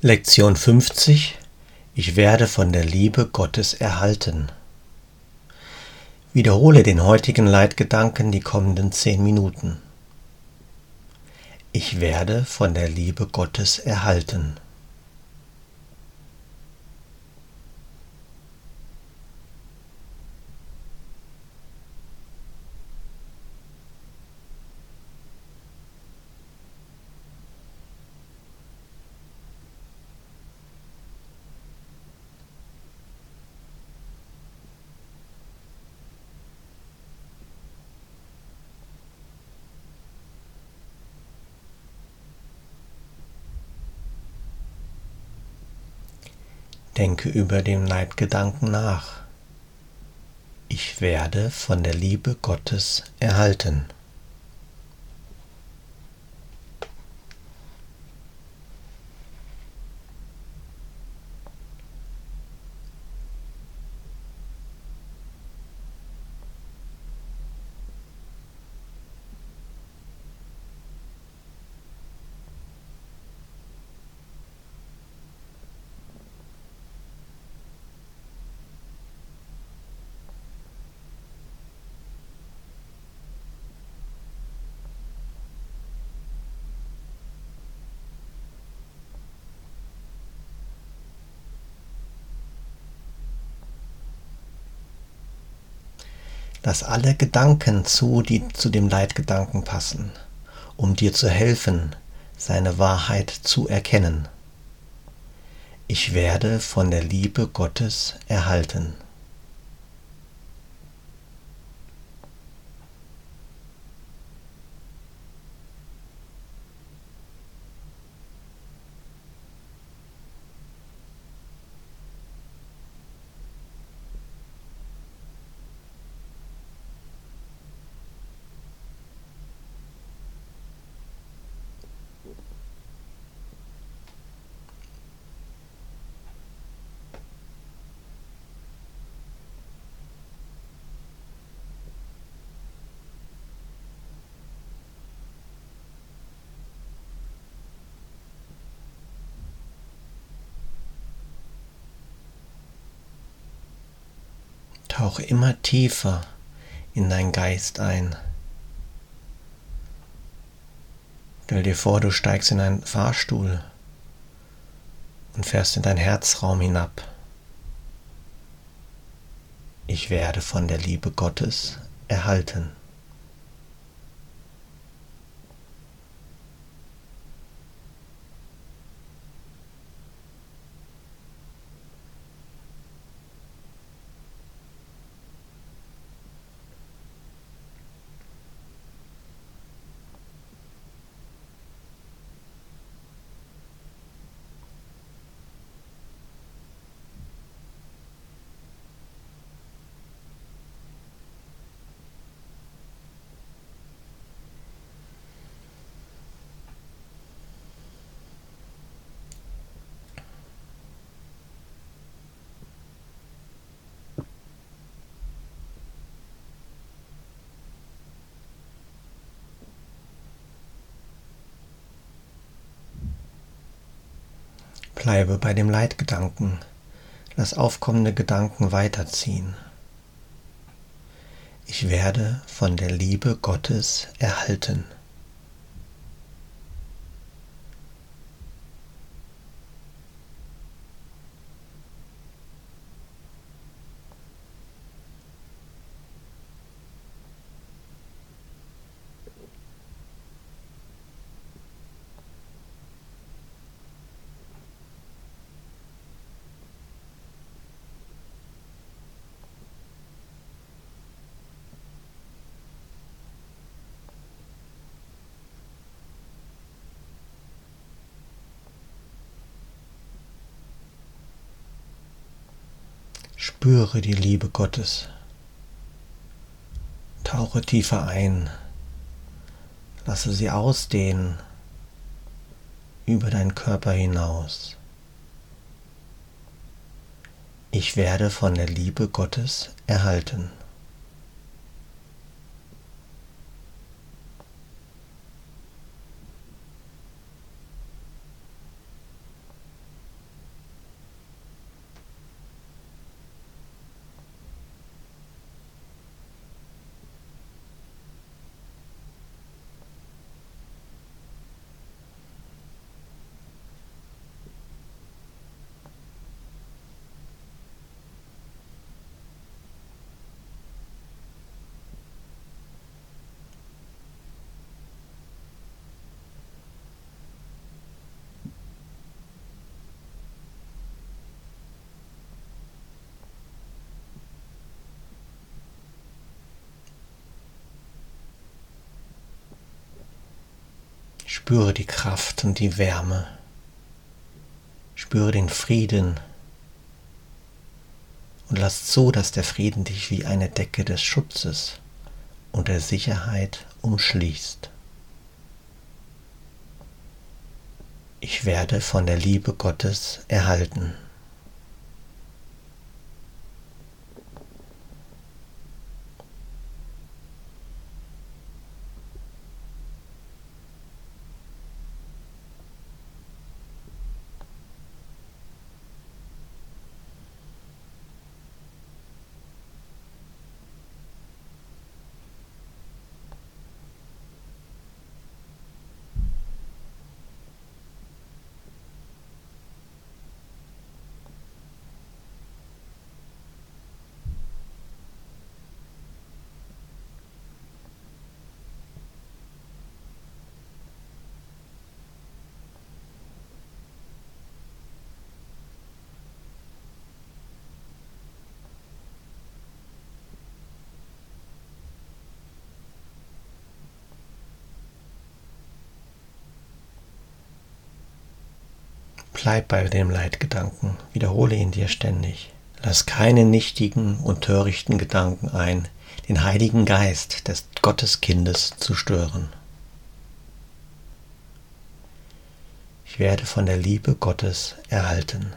Lektion 50 Ich werde von der Liebe Gottes erhalten. Wiederhole den heutigen Leitgedanken die kommenden zehn Minuten. Ich werde von der Liebe Gottes erhalten. Denke über den Leitgedanken nach. Ich werde von der Liebe Gottes erhalten. Lass alle Gedanken zu, die zu dem Leitgedanken passen, um dir zu helfen, seine Wahrheit zu erkennen. Ich werde von der Liebe Gottes erhalten. Tauche immer tiefer in deinen Geist ein. Stell dir vor, du steigst in einen Fahrstuhl und fährst in deinen Herzraum hinab. Ich werde von der Liebe Gottes erhalten. Bleibe bei dem Leitgedanken. Lass aufkommende Gedanken weiterziehen. Ich werde von der Liebe Gottes erhalten. Spüre die Liebe Gottes. Tauche tiefer ein. Lasse sie ausdehnen über deinen Körper hinaus. Ich werde von der Liebe Gottes erhalten. Spüre die Kraft und die Wärme. Spüre den Frieden. Und lass zu, dass der Frieden dich wie eine Decke des Schutzes und der Sicherheit umschließt. Ich werde von der Liebe Gottes erhalten. Bleib bei dem Leitgedanken, wiederhole ihn dir ständig. Lass keine nichtigen und törichten Gedanken ein, den Heiligen Geist des Gotteskindes zu stören. Ich werde von der Liebe Gottes erhalten.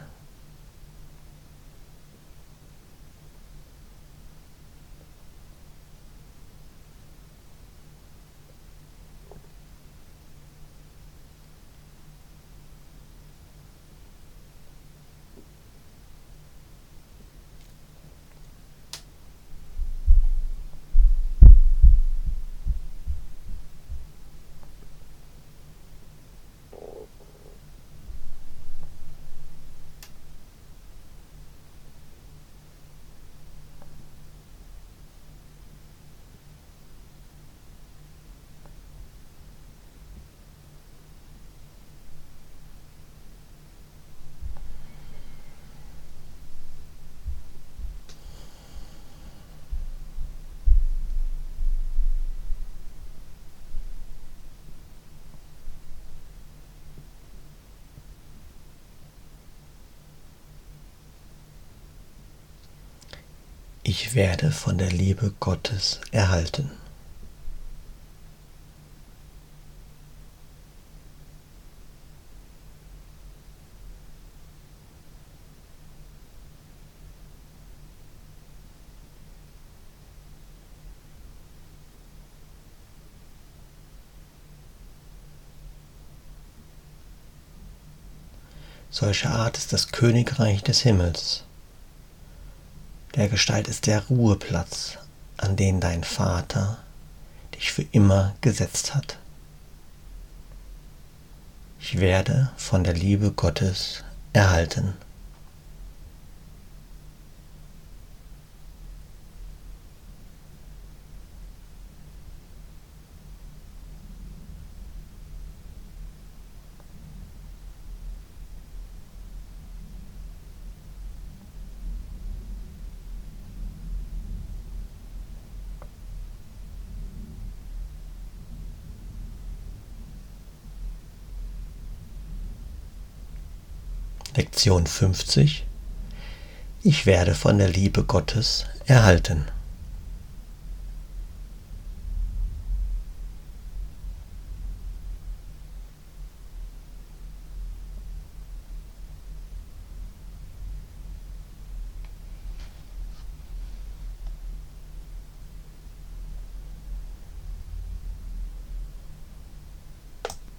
Ich werde von der Liebe Gottes erhalten. Solche Art ist das Königreich des Himmels. Der Gestalt ist der Ruheplatz, an den dein Vater dich für immer gesetzt hat. Ich werde von der Liebe Gottes erhalten. Lektion 50 Ich werde von der Liebe Gottes erhalten.